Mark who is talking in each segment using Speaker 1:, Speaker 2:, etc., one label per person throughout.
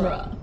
Speaker 1: genre.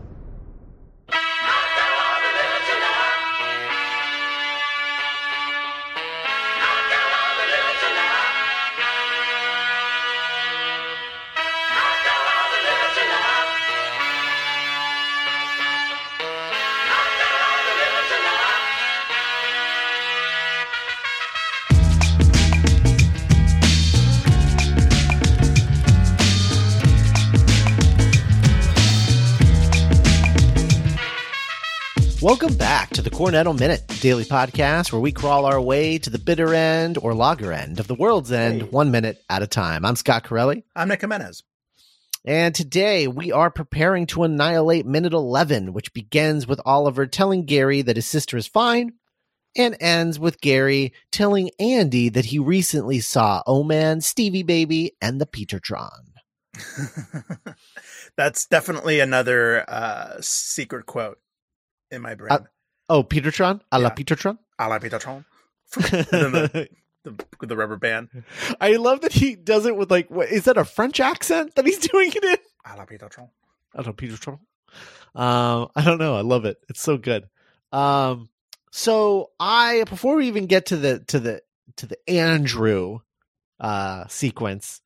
Speaker 2: Cornetto Minute daily podcast where we crawl our way to the bitter end or lager end of the world's end
Speaker 3: Hey.
Speaker 2: one minute at a time. I'm Scott Corelli,
Speaker 3: I'm Nick Jimenez.
Speaker 2: and today we are preparing to annihilate minute 11, which begins with Oliver telling Gary that his sister is fine and ends with Gary telling Andy that he recently saw O Man, Stevie Baby, and the Petertron.
Speaker 3: That's definitely another uh, secret quote in my brain.
Speaker 2: Uh, Oh, Petertron? A la
Speaker 3: Yeah.
Speaker 2: Petertron?
Speaker 3: A la Peter Tron. The, the, the rubber band.
Speaker 2: I love that he does it with like, what, is that a French accent that he's doing it in?
Speaker 3: A la Peter Tron.
Speaker 2: I don't know, Peter Trouble. Um, I don't know. I love it. It's so good. Um, so I before we even get to the to the to the Andrew uh sequence,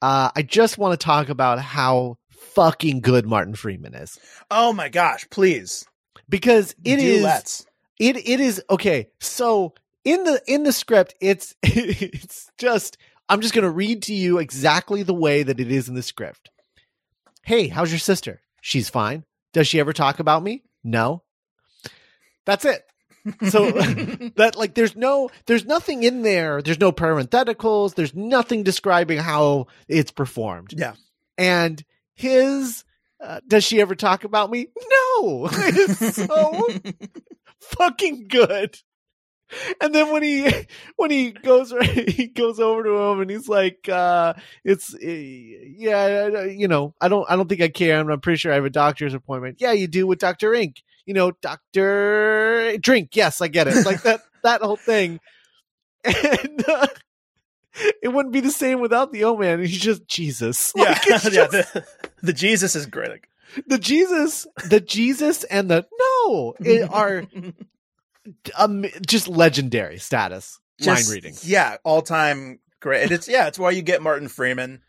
Speaker 2: uh, I just want to talk about how fucking good Martin Freeman is
Speaker 3: Oh my gosh, please.
Speaker 2: Because it is it it is okay. So in the in the script, it's it's just I'm just gonna read to you exactly the way that it is in the script. Hey, how's your sister? She's fine. Does she ever talk about me? No. That's it. So that like there's no there's nothing in there. There's no parentheticals. There's nothing describing how it's performed.
Speaker 3: Yeah.
Speaker 2: And his uh, does she ever talk about me? No. It's so fucking good. And then when he when he goes right he goes over to him and he's like, uh, "It's uh, yeah, you know, I don't I don't think I care. I'm, I'm pretty sure I have a doctor's appointment. Yeah, you do with Doctor Ink. You know, Doctor Drink. Yes, I get it. Like that that whole thing. And uh, it wouldn't be the same without the O man. He's just Jesus.
Speaker 3: yeah,
Speaker 2: Like,
Speaker 3: yeah.
Speaker 2: just-
Speaker 3: The, the Jesus is great. Like,
Speaker 2: the Jesus, the Jesus, and the no it are um, just legendary status
Speaker 3: just-
Speaker 2: mind reading.
Speaker 3: Yeah, all time great. And it's yeah, it's why you get Martin Freeman.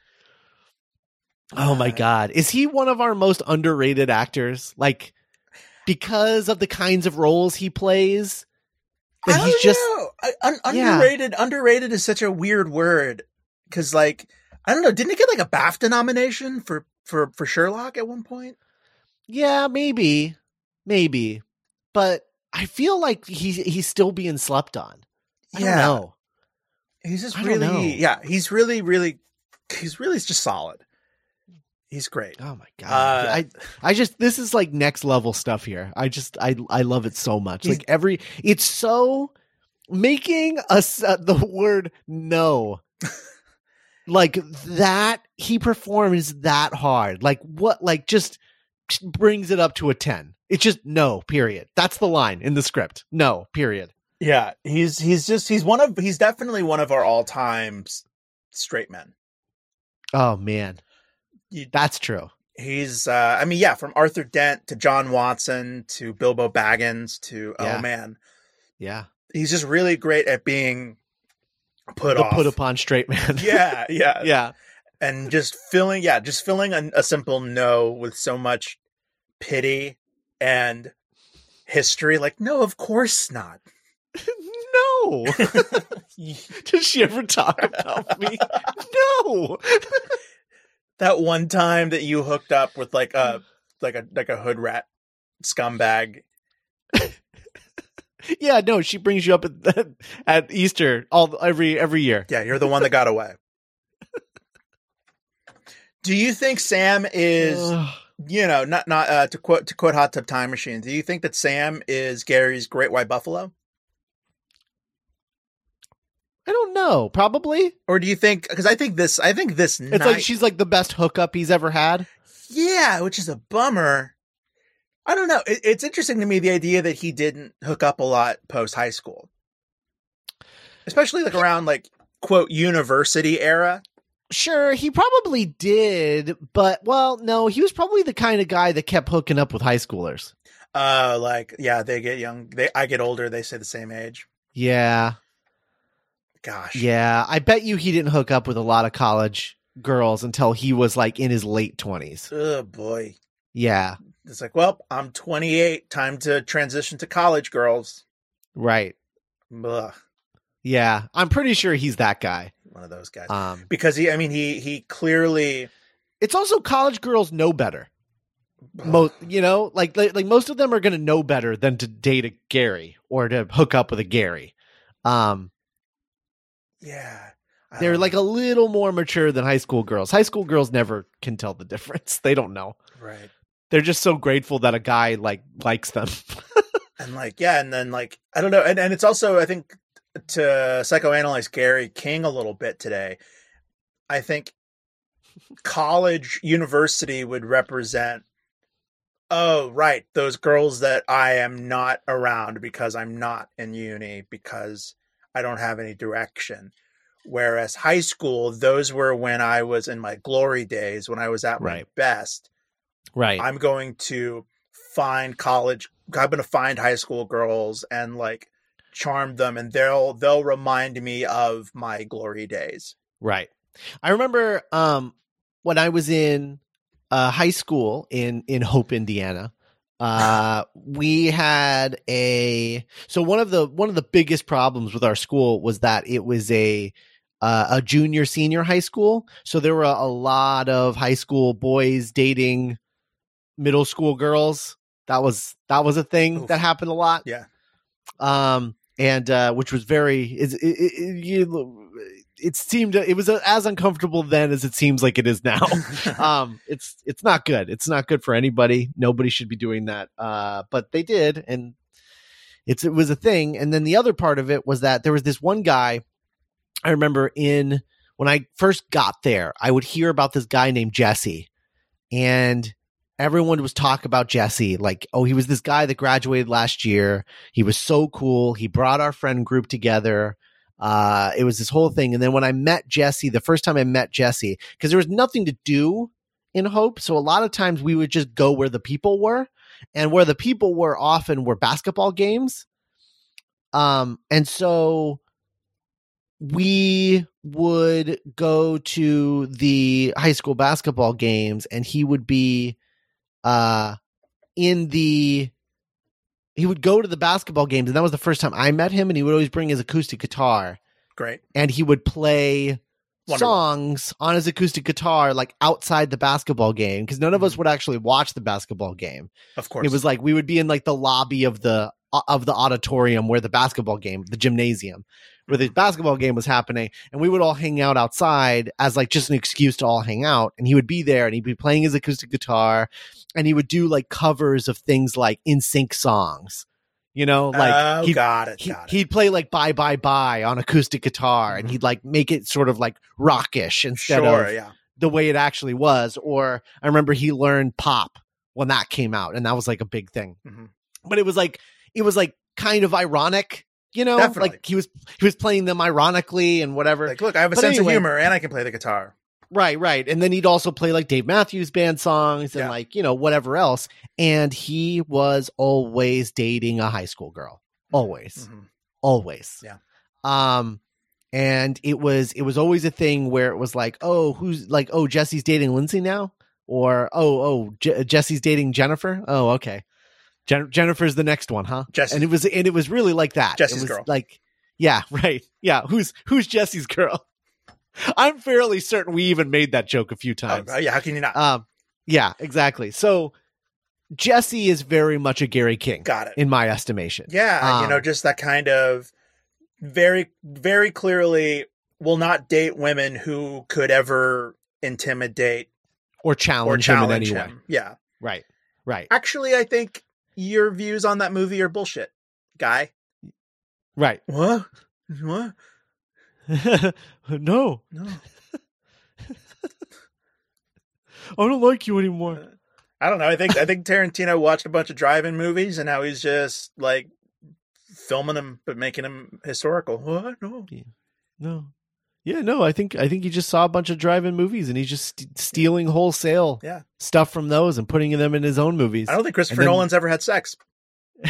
Speaker 2: Oh my
Speaker 3: Uh,
Speaker 2: god, is he one of our most underrated actors? Like because of the kinds of roles he plays, that
Speaker 3: I
Speaker 2: he's just.
Speaker 3: I, un-
Speaker 2: Yeah.
Speaker 3: underrated. Underrated is such a weird word because, like, I don't know. Didn't he get like a BAFTA nomination for for for Sherlock at one point?
Speaker 2: yeah, maybe, maybe, but I feel like he's he's still being slept on. I don't know.
Speaker 3: he's just
Speaker 2: I
Speaker 3: really yeah. He's really really he's really just solid. He's great.
Speaker 2: Oh my god!
Speaker 3: Uh,
Speaker 2: I I just this is like next level stuff here. I just I I love it so much. Like every it's so making us uh, the word no like that he performs that hard. Like what like just brings it up to a 10. It's just no, period. That's the line in the script. No, period.
Speaker 3: Yeah, he's he's just he's one of he's definitely one of our all time straight men.
Speaker 2: Oh man.
Speaker 3: You-
Speaker 2: That's true.
Speaker 3: He's uh I mean yeah, from Arthur Dent to John Watson to Bilbo Baggins to
Speaker 2: Yeah.
Speaker 3: oh man,
Speaker 2: Yeah.
Speaker 3: he's just really great at being put
Speaker 2: the
Speaker 3: off.
Speaker 2: put upon straight man.
Speaker 3: yeah, yeah,
Speaker 2: yeah.
Speaker 3: and just filling yeah just filling a, a simple no with so much pity and history like no of course not
Speaker 2: no. Does she ever talk about me? No.
Speaker 3: that one time that you hooked up with like a mm. like a like a hood rat scumbag
Speaker 2: Yeah, no, she brings you up at, at Easter all every every year.
Speaker 3: yeah you're the one that got away do you think sam is you know not not uh, to quote to quote hot tub time machine do you think that sam is gary's great white buffalo
Speaker 2: I don't know. Probably.
Speaker 3: or do you think because i think this i think this
Speaker 2: It's like she's like the best hookup he's ever had.
Speaker 3: Yeah, which is a bummer. I don't know. It, it's interesting to me the idea that he didn't hook up a lot post high school, especially like around like quote university era.
Speaker 2: sure, he probably did, but well, no, he was probably the kind of guy that kept hooking up with high schoolers.
Speaker 3: Uh, like yeah, they get young. They I get older. They say the same age.
Speaker 2: Yeah,
Speaker 3: Gosh.
Speaker 2: yeah. I bet you he didn't hook up with a lot of college girls until he was like in his late twenties.
Speaker 3: Oh boy.
Speaker 2: Yeah,
Speaker 3: It's like, well, I'm 28. Time to transition to college, girls.
Speaker 2: right.
Speaker 3: Ugh,
Speaker 2: Yeah, I'm pretty sure he's that guy.
Speaker 3: one of those guys.
Speaker 2: Um,
Speaker 3: because he, I mean, he he clearly.
Speaker 2: it's also college girls know better. most you know like, like like most of them are going to know better than to date a gary or to hook up with a gary um
Speaker 3: Yeah. I
Speaker 2: they're like
Speaker 3: know.
Speaker 2: a little more mature than high school girls high school girls never can tell the difference they don't know
Speaker 3: right.
Speaker 2: They're just so grateful that a guy like likes them.
Speaker 3: And like yeah and then like i don't know and, and it's also i think to psychoanalyze gary king a little bit today i think college university would represent oh right those girls that i am not around because i'm not in uni because i don't have any direction. Whereas high school those were when i was in my glory days when i was at my best
Speaker 2: right
Speaker 3: I'm going to find college. I'm going to find high school girls and like charm them, and they'll they'll remind me of my glory days.
Speaker 2: Right. I remember um when I was in uh high school in in Hope, Indiana. Uh we had a so one of the one of the biggest problems with our school was that it was a uh, a junior senior high school. So there were a lot of high school boys dating middle school girls. That was that was a thing
Speaker 3: Oof.
Speaker 2: that happened a lot.
Speaker 3: Yeah,
Speaker 2: um and uh which was very is it, it, it, you, it seemed it was as uncomfortable then as it seems like it is now. Um it's it's not good. It's not good for anybody. Nobody should be doing that. Uh but they did and it's it was a thing. And then the other part of it was that there was this one guy i remember in when i first got there i would hear about this guy named jesse. And everyone was talk about jesse like oh he was this guy that graduated last year he was so cool he brought our friend group together uh, it was this whole thing. And then when I met Jesse, the first time I met Jesse, because there was nothing to do in Hope. So a lot of times we would just go where the people were. And where the people were often were basketball games. Um, and so we would go to the high school basketball games and he would be uh in the he would go to the basketball games and that was the first time I met him and he would always bring his acoustic guitar
Speaker 3: great.
Speaker 2: and he would play
Speaker 3: Wonderful.
Speaker 2: songs on his acoustic guitar like outside the basketball game because none of us would actually watch the basketball game.
Speaker 3: Of course,
Speaker 2: It was like we would be in like the lobby of the of the auditorium where the basketball game, the gymnasium, where the basketball game was happening, and we would all hang out outside as like just an excuse to all hang out. And he would be there, and he'd be playing his acoustic guitar, and he would do like covers of things like NSYNC songs, you know, like
Speaker 3: oh,
Speaker 2: he'd,
Speaker 3: got it,
Speaker 2: he,
Speaker 3: got it.
Speaker 2: he'd play like bye bye bye on acoustic guitar, and
Speaker 3: Mhm.
Speaker 2: he'd like make it sort of like rockish instead
Speaker 3: sure,
Speaker 2: of
Speaker 3: yeah,
Speaker 2: the way it actually was. Or I remember he learned pop when that came out, and that was like a big thing.
Speaker 3: Mhm.
Speaker 2: But it was like it was like kind of ironic, you know,
Speaker 3: Definitely.
Speaker 2: like he was he was playing them ironically and whatever.
Speaker 3: Like, look, I have a
Speaker 2: But
Speaker 3: sense
Speaker 2: anyway-
Speaker 3: of humor, and I can play the guitar.
Speaker 2: right, right. And then he'd also play like Dave Matthews Band songs and
Speaker 3: Yeah.
Speaker 2: like you know whatever else. And he was always dating a high school girl, always.
Speaker 3: Mhm.
Speaker 2: always.
Speaker 3: Yeah.
Speaker 2: Um, and it was it was always a thing where it was like, oh, who's like, oh, Jesse's dating Lindsay now, or oh, oh, Je- Jesse's dating Jennifer. Oh, okay, Jen- Jennifer's the next one, huh?
Speaker 3: Jesse.
Speaker 2: And it was and it was really like that.
Speaker 3: Jesse's girl.
Speaker 2: Like, yeah, right, yeah. Who's who's Jesse's girl? I'm fairly certain we even made that joke a few
Speaker 3: Oh,
Speaker 2: times.
Speaker 3: oh, yeah, how can you not?
Speaker 2: Um, yeah, exactly. So Jesse is very much a Gary King
Speaker 3: got it.
Speaker 2: in my estimation.
Speaker 3: Yeah, you know,
Speaker 2: Um,
Speaker 3: just that kind of very, very clearly will not date women who could ever intimidate
Speaker 2: Or
Speaker 3: or
Speaker 2: challenge, him in
Speaker 3: challenge
Speaker 2: any way.
Speaker 3: Yeah.
Speaker 2: Right. Right.
Speaker 3: Actually, I think your views on that movie are bullshit, guy.
Speaker 2: Right.
Speaker 3: What? What?
Speaker 2: no,
Speaker 3: No.
Speaker 2: I don't like you anymore.
Speaker 3: Uh, I don't know. I think I think Tarantino watched a bunch of drive-in movies and now he's just like filming them but making them historical. What? No.
Speaker 2: No. Yeah, no, I think I think he just saw a bunch of drive-in movies and he's just st- stealing wholesale
Speaker 3: Yeah.
Speaker 2: stuff from those and putting them in his own movies.
Speaker 3: I don't think Christopher
Speaker 2: then-
Speaker 3: Nolan's ever had sex.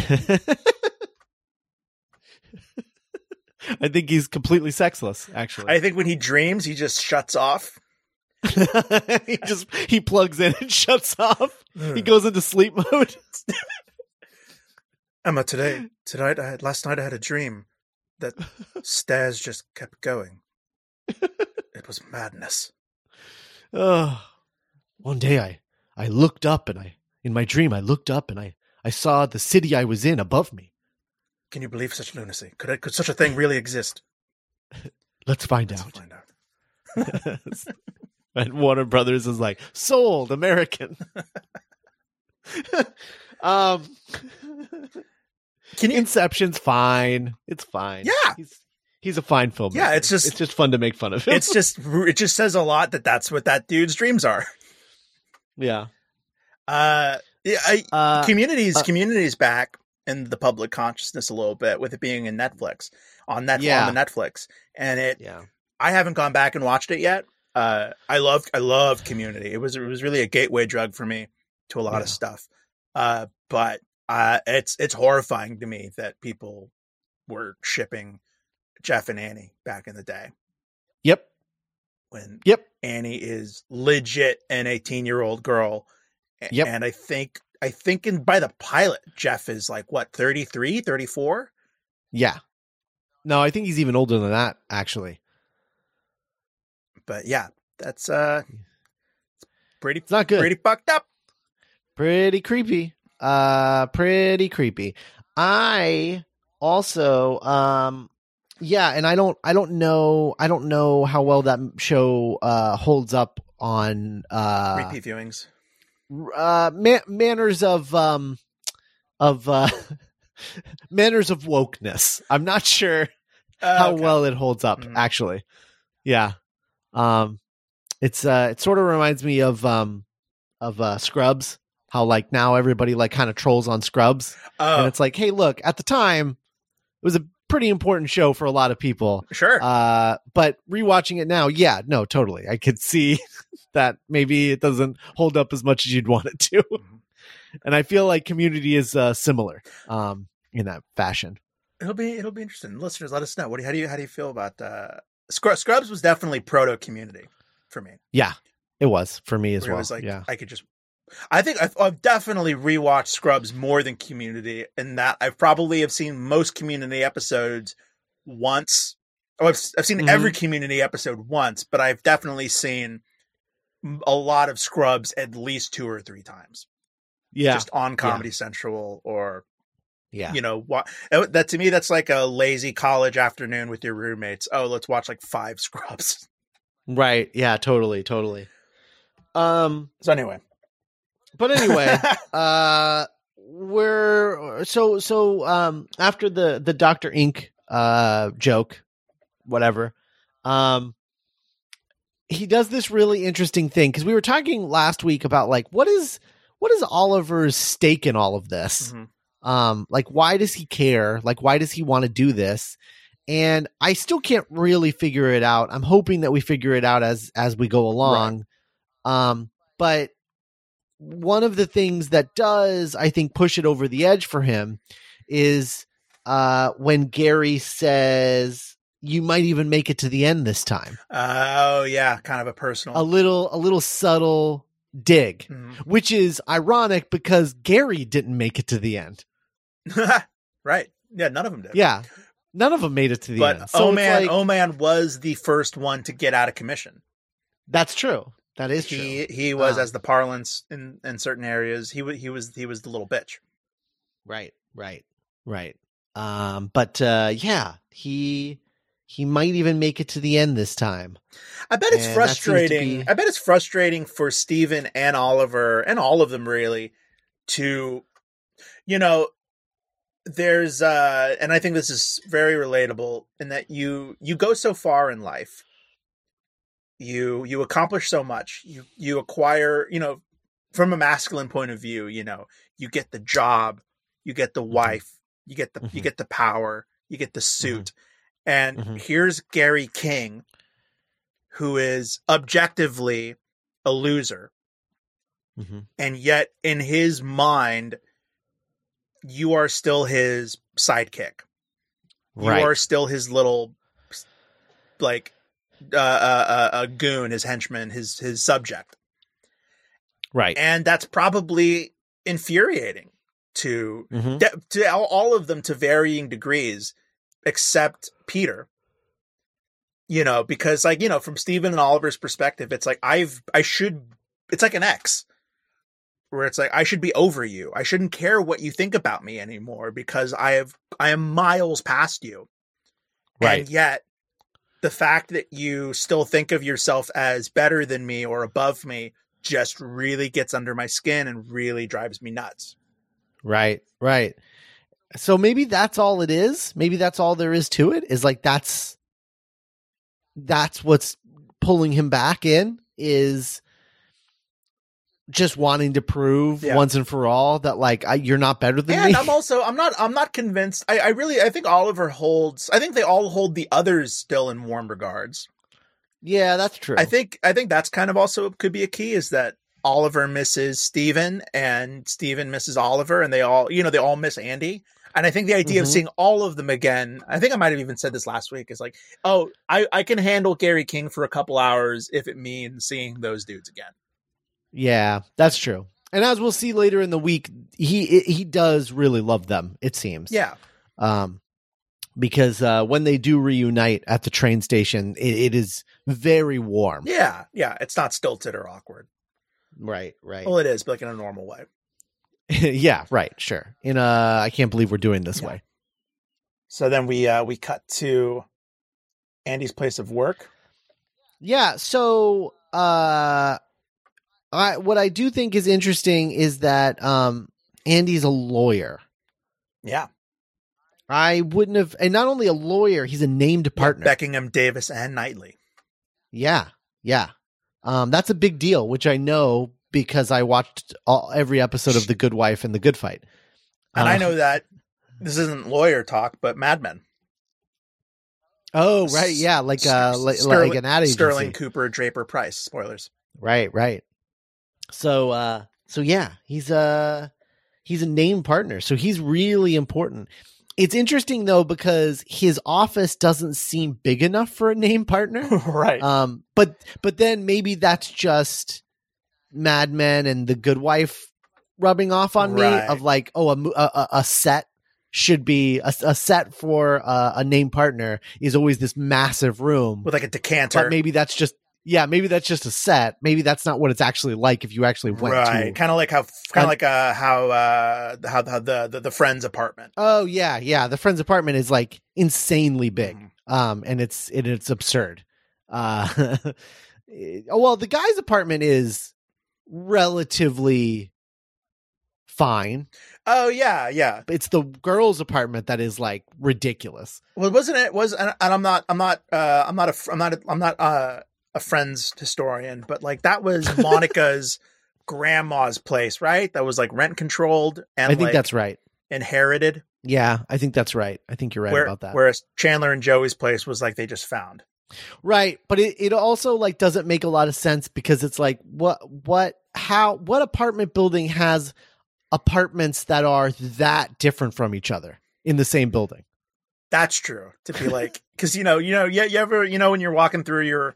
Speaker 2: I think he's completely sexless. Actually,
Speaker 3: I think when he dreams, he just shuts off.
Speaker 2: he just he plugs in and shuts off. He hmm. goes into sleep mode.
Speaker 3: Emma, today, tonight, I had, last night, I had a dream that stairs just kept going. It was madness.
Speaker 2: Oh, one day I I looked up and I in my dream I looked up and I I saw the city I was in above me.
Speaker 3: Can you believe such lunacy? Could it, could such a thing really exist?
Speaker 2: Let's find
Speaker 3: Let's
Speaker 2: out.
Speaker 3: find out.
Speaker 2: and Warner Brothers is like sold American. um,
Speaker 3: Can you?
Speaker 2: Inception's fine. It's fine.
Speaker 3: Yeah.
Speaker 2: he's he's a fine filmmaker.
Speaker 3: Yeah, it's just-
Speaker 2: it's just fun to make fun of him.
Speaker 3: It's just it just says a lot that that's what that dude's dreams are.
Speaker 2: yeah.
Speaker 3: Uh, yeah, I,
Speaker 2: Uh,
Speaker 3: communities
Speaker 2: uh,
Speaker 3: communities back in the public consciousness a little bit with it being in Netflix on Netflix
Speaker 2: Yeah.
Speaker 3: on the Netflix, and it
Speaker 2: yeah.
Speaker 3: I haven't gone back and watched it yet. Uh, I love I love Community. It was it was really a gateway drug for me to a lot
Speaker 2: Yeah.
Speaker 3: of stuff. Uh, but uh, it's it's horrifying to me that people were shipping Jeff and Annie back in the day
Speaker 2: Yep.
Speaker 3: when
Speaker 2: Yep.
Speaker 3: Annie is legit an 18 year old girl.
Speaker 2: Yep.
Speaker 3: And I think, I think in by the pilot, Jeff is like what, 33, 34?
Speaker 2: Yeah. No, I think he's even older than that. Actually,
Speaker 3: But yeah, that's, uh, pretty,
Speaker 2: it's not good.
Speaker 3: pretty fucked up.
Speaker 2: pretty creepy uh pretty creepy i also um yeah and i don't i don't know i don't know how well that show uh holds up on uh
Speaker 3: Repeat viewings.
Speaker 2: uh ma- manners of um of uh manners of wokeness i'm not sure
Speaker 3: Uh,
Speaker 2: how
Speaker 3: okay.
Speaker 2: well it holds up
Speaker 3: Mhm.
Speaker 2: actually yeah um it's uh it sort of reminds me of um of uh scrubs how like now everybody like kind of trolls on scrubs and
Speaker 3: Oh,
Speaker 2: it's like hey look at the time it was a pretty important show for a lot of people
Speaker 3: sure.
Speaker 2: uh but rewatching it now yeah no totally i could see that maybe it doesn't hold up as much as you'd want it to
Speaker 3: Mhm.
Speaker 2: and i feel like community is uh similar um in that fashion
Speaker 3: it'll be, it'll be interesting. Listeners, let us know. What do you, how do you, how do you feel about, uh, Scrub- Scrubs was definitely proto community for me.
Speaker 2: yeah it was for me as
Speaker 3: where it
Speaker 2: well
Speaker 3: was like
Speaker 2: yeah
Speaker 3: I could just. I think I've, I've definitely rewatched Scrubs more than Community, in that I've probably have seen most Community episodes once. Oh, I've I've seen
Speaker 2: Mhm.
Speaker 3: every Community episode once, but I've definitely seen a lot of Scrubs at least two or three times,
Speaker 2: yeah
Speaker 3: just on Comedy Central or
Speaker 2: yeah
Speaker 3: you know what that to me that's like a lazy college afternoon with your roommates. Oh, let's watch like five Scrubs.
Speaker 2: Right. Yeah, totally, totally. Um
Speaker 3: So anyway,
Speaker 2: but anyway, uh we're so so um after the the Dr. Ink uh joke whatever. Um he does this really interesting thing cuz we were talking last week about like what is what is Oliver's stake in all of this?
Speaker 3: Mhm.
Speaker 2: um like why does he care like why does he want to do this and i still can't really figure it out i'm hoping that we figure it out as as we go along um but one of the things that does i think push it over the edge for him is uh when gary says you might even make it to the end this time
Speaker 3: oh yeah, kind of a personal.
Speaker 2: a little a little subtle dig
Speaker 3: Mhm.
Speaker 2: which is ironic because gary didn't make it to the end
Speaker 3: right. Yeah, none of them did.
Speaker 2: Yeah. None of them made it to the
Speaker 3: but
Speaker 2: end. So
Speaker 3: oh man,
Speaker 2: like-
Speaker 3: oh man was the first one to get out of commission.
Speaker 2: that's true. That is
Speaker 3: He
Speaker 2: true.
Speaker 3: he was
Speaker 2: Um,
Speaker 3: as the parlance in in certain areas. He wa- he was he was the little bitch.
Speaker 2: Right, right, right. Um, but uh, yeah, he he might even make it to the end this time.
Speaker 3: I bet it's
Speaker 2: And that seems to
Speaker 3: frustrating.
Speaker 2: be-
Speaker 3: I bet it's frustrating for Steven and Oliver and all of them really to you know there's uh and I think this is very relatable in that you you go so far in life. You you accomplish so much. You you acquire, you know, from a masculine point of view, you know, you get the job, you get the wife, you get the you
Speaker 2: Mhm.
Speaker 3: get the power, you get the suit. And
Speaker 2: Mhm.
Speaker 3: here's Gary King who is objectively a loser
Speaker 2: Mm-hmm.
Speaker 3: and yet in his mind you are still his sidekick you are still his little like uh, uh, uh, a goon his henchman his his subject
Speaker 2: right.
Speaker 3: and that's probably infuriating to
Speaker 2: Mhm.
Speaker 3: de- to all, all of them to varying degrees except peter you know because like you know from stephen and oliver's perspective it's like i've i should it's like an ex where it's like i should be over you i shouldn't care what you think about me anymore because i have i am miles past you
Speaker 2: Right.
Speaker 3: and yet the fact that you still think of yourself as better than me or above me just really gets under my skin and really drives me nuts
Speaker 2: Right, right. So maybe that's all it is. Maybe that's all there is to it. Is like that's that's what's pulling him back in is just wanting to prove
Speaker 3: Yeah.
Speaker 2: once and for all that like I, you're not better than me.
Speaker 3: and
Speaker 2: me.
Speaker 3: I'm also I'm not I'm not convinced. I, I really I think Oliver holds. I think they all hold the others still in warm regards.
Speaker 2: yeah, that's true.
Speaker 3: I think I think that's kind of also could be a key is that Oliver misses Steven and Steven misses Oliver and they all you know they all miss Andy. And I think the idea of
Speaker 2: Mhm.
Speaker 3: seeing all of them again, I think I might have even said this last week, is like, oh, I, I can handle Gary King for a couple hours if it means seeing those dudes again.
Speaker 2: Yeah, that's true. And as we'll see later in the week, he he does really love them. It seems.
Speaker 3: Yeah.
Speaker 2: um, because uh, when they do reunite at the train station, it, it is very warm.
Speaker 3: Yeah. Yeah. It's not stilted or awkward.
Speaker 2: Right, right.
Speaker 3: Well, it is, but like in a normal way.
Speaker 2: yeah, right, sure. In a, I can't believe we're doing this
Speaker 3: Yeah.
Speaker 2: way.
Speaker 3: So then we uh we cut to Andy's place of work.
Speaker 2: Yeah. So, uh, I what I do think is interesting is that um, Andy's a lawyer.
Speaker 3: Yeah.
Speaker 2: I wouldn't have, and not only a lawyer, he's a named partner.
Speaker 3: Beckingham, Davis, and Knightley.
Speaker 2: Yeah, yeah. Um, that's a big deal, which I know because I watched all, every episode of The Good Wife and The Good Fight.
Speaker 3: And I
Speaker 2: Uh,
Speaker 3: know that this isn't lawyer talk, but Mad Men.
Speaker 2: Oh, right, yeah, like uh, like,
Speaker 3: Sterling,
Speaker 2: like an ad agency.
Speaker 3: Sterling Cooper, Draper, Pryce. Spoilers.
Speaker 2: Right, right. So, uh, so yeah, he's a he's a name partner, so he's really important. It's interesting though because his office doesn't seem big enough for a name partner.
Speaker 3: right.
Speaker 2: Um, but but then maybe that's just Mad Men and The Good Wife rubbing off on me of like, oh, a a, a- a set should be a, a set for uh, a name partner is always this massive room,
Speaker 3: With like a decanter.
Speaker 2: but maybe that's just yeah, maybe that's just a set. Maybe that's not what it's actually like if you actually went
Speaker 3: right.
Speaker 2: to.
Speaker 3: Kind of like how kind of like uh how uh how, how the, the the friend's apartment.
Speaker 2: Oh yeah, yeah. The friend's apartment is like insanely big.
Speaker 3: Mhm.
Speaker 2: um and it's it, it's absurd uh oh, well the guy's apartment is relatively fine
Speaker 3: Oh yeah, yeah.
Speaker 2: it's the girl's apartment that is like ridiculous
Speaker 3: Well, wasn't it was and and I'm not I'm not uh I'm not a I'm not a, I'm not uh, a friends historian, but like that was Monica's grandma's place, right? That was like rent controlled and
Speaker 2: i think
Speaker 3: like,
Speaker 2: that's right
Speaker 3: inherited.
Speaker 2: yeah i think that's right i think you're right
Speaker 3: where,
Speaker 2: about that
Speaker 3: Whereas Chandler and Joey's place was like they just found.
Speaker 2: right but it, it also like doesn't make a lot of sense because it's like what what how what apartment building has apartments that are that different from each other in the same building
Speaker 3: That's true. To be like, because you know, you know, you, you ever, you know, when you're walking through your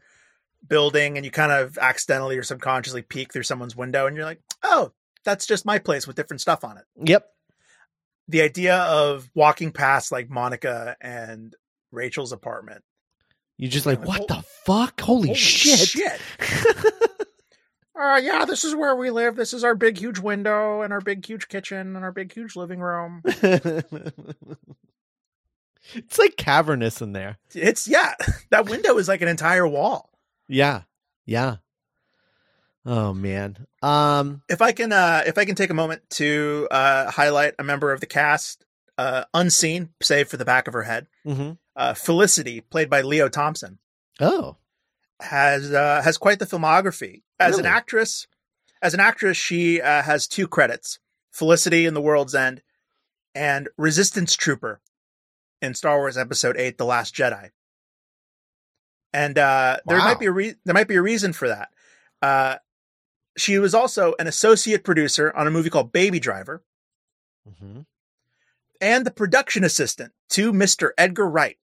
Speaker 3: building and you kind of accidentally or subconsciously peek through someone's window, and you're like, oh, that's just my place with different stuff on it.
Speaker 2: yep
Speaker 3: The idea of walking past like Monica and Rachel's apartment.
Speaker 2: You're just like, what the fuck? Holy,
Speaker 3: Holy
Speaker 2: shit.
Speaker 3: shit. Uh, yeah, this is where we live. This is our big, huge window and our big, huge kitchen and our big, huge living room.
Speaker 2: it's like cavernous in there.
Speaker 3: It's, yeah, that window is like an entire wall.
Speaker 2: Yeah. Yeah. Oh man. Um
Speaker 3: if I can uh if I can take a moment to uh highlight a member of the cast uh unseen save for the back of her head
Speaker 2: mhm.
Speaker 3: uh Felicity played by Leo Thompson
Speaker 2: Oh.
Speaker 3: has uh has quite the filmography as an actress as an actress she uh, has two credits Felicity in The World's End and Resistance Trooper in Star Wars episode 8 The Last Jedi and uh, there might be a re- there might be a reason for that. Uh, she was also an associate producer on a movie called Baby Driver
Speaker 2: Mhm.
Speaker 3: and the production assistant to Mr. Edgar Wright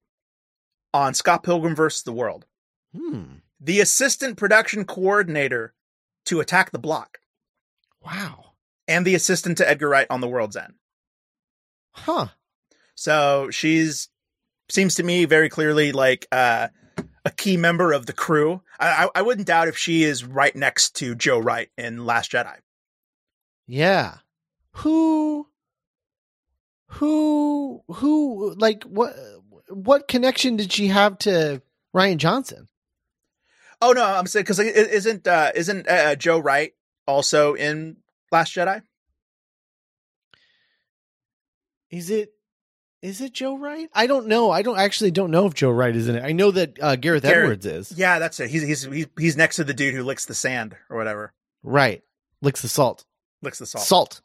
Speaker 3: on Scott Pilgrim vs. the World,
Speaker 2: Hmm.
Speaker 3: the assistant production coordinator to Attack the Block,
Speaker 2: Wow.
Speaker 3: and the assistant to Edgar Wright on The World's End.
Speaker 2: Huh.
Speaker 3: So she's seems to me very clearly like uh, a key member of the crew. I, I, wouldn't doubt if she is right next to Joe Wright in Last Jedi.
Speaker 2: Yeah. Who who who like what what connection did she have to Rian Johnson?
Speaker 3: Oh no, I'm saying because isn't uh, isn't uh, Joe Wright also in Last Jedi?
Speaker 2: Is it is it Joe Wright? I don't know. I don't actually don't know if Joe Wright is in it. I know that uh, Gareth
Speaker 3: Gareth-
Speaker 2: Edwards is.
Speaker 3: Yeah, that's it. He's he's he's- he's next to the dude who licks the sand or whatever.
Speaker 2: Right. Licks the salt.
Speaker 3: Licks the salt.
Speaker 2: Salt.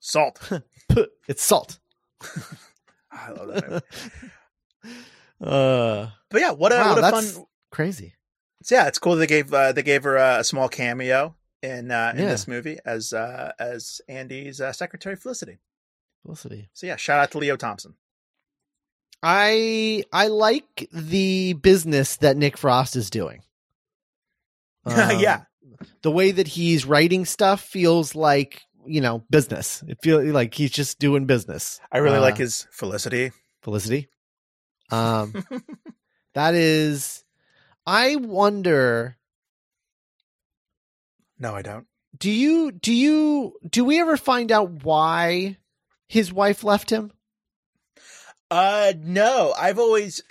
Speaker 3: Salt.
Speaker 2: It's salt.
Speaker 3: I love that.
Speaker 2: uh
Speaker 3: But yeah, what a
Speaker 2: Wow,
Speaker 3: what a fun.
Speaker 2: crazy.
Speaker 3: So yeah, it's cool. They gave uh, they gave her uh, a small cameo in uh, in
Speaker 2: Yeah.
Speaker 3: this movie as uh, as Andy's uh, secretary Felicity.
Speaker 2: Felicity.
Speaker 3: So yeah, shout out to Leo Thompson.
Speaker 2: I I like the business that Nick Frost is doing. Um,
Speaker 3: yeah,
Speaker 2: the way that he's writing stuff feels like you know business. It feels like he's just doing business.
Speaker 3: I really
Speaker 2: Uh,
Speaker 3: like his Felicity.
Speaker 2: Felicity. Um, that is. I wonder.
Speaker 3: no, I don't.
Speaker 2: Do you do you do we ever find out why his wife left him?
Speaker 3: Uh, no, I've always,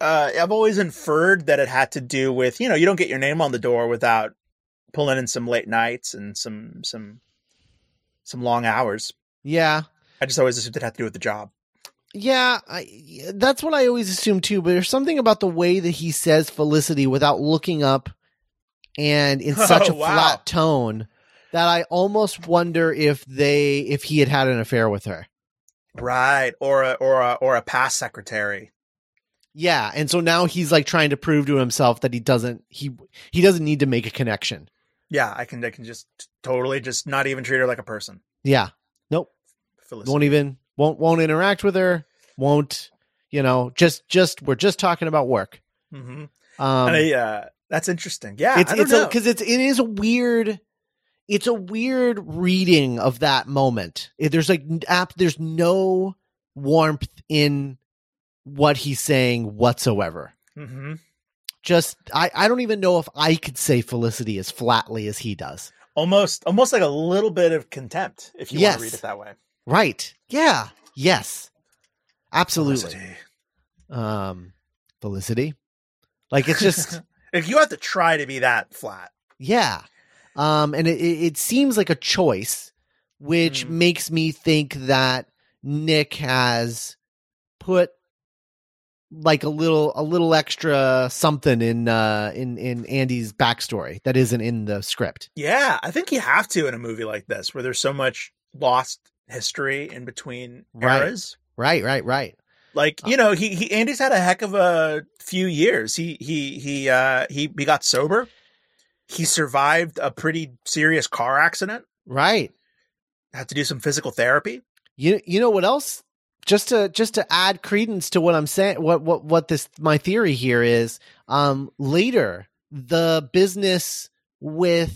Speaker 3: uh, I've always inferred that it had to do with you know you don't get your name on the door without pulling in some late nights and some some some long hours.
Speaker 2: Yeah,
Speaker 3: I just always assumed it had to do with the job.
Speaker 2: Yeah, I, that's what I always assume too. But there's something about the way that he says Felicity without looking up, and in such
Speaker 3: Oh,
Speaker 2: a
Speaker 3: wow.
Speaker 2: flat tone that I almost wonder if they if he had had an affair with her.
Speaker 3: Right, or a or a or a past secretary.
Speaker 2: Yeah, and so now he's like trying to prove to himself that he doesn't he he doesn't need to make a connection.
Speaker 3: Yeah, I can I can just totally just not even treat her like a person.
Speaker 2: Yeah, nope,
Speaker 3: Felicity.
Speaker 2: won't even won't won't interact with her. Won't you know? Just just we're just talking about work.
Speaker 3: hmm
Speaker 2: Um,
Speaker 3: and I, uh, that's interesting. Yeah,
Speaker 2: it's
Speaker 3: I don't
Speaker 2: it's
Speaker 3: know.
Speaker 2: because it's it is a weird it's a weird reading of that moment. There's like app there's no warmth in what he's saying whatsoever.
Speaker 3: Hmm
Speaker 2: just i i don't even know if i could say felicity as flatly as he does.
Speaker 3: Almost almost like a little bit of contempt, if you want to read it that way.
Speaker 2: right. Yeah. Yes. Absolutely.
Speaker 3: Felicity.
Speaker 2: um felicity? Like it's just
Speaker 3: Like, you have to try to be that flat.
Speaker 2: Yeah. Um, and it, it seems like a choice, which
Speaker 3: Mm.
Speaker 2: makes me think that Nick has put like a little a little extra something in uh in in Andy's backstory that isn't in the script.
Speaker 3: Yeah, I think you have to in a movie like this where there's so much lost history in between
Speaker 2: Right.
Speaker 3: eras.
Speaker 2: Right, right, right.
Speaker 3: Like you know, he, he Andy's had a heck of a few years. He he he uh he he got sober. He survived a pretty serious car accident.
Speaker 2: Right.
Speaker 3: Had to do some physical therapy.
Speaker 2: You you know what else? Just to just to add credence to what I'm saying, what what what this my theory here is. Um, later the business with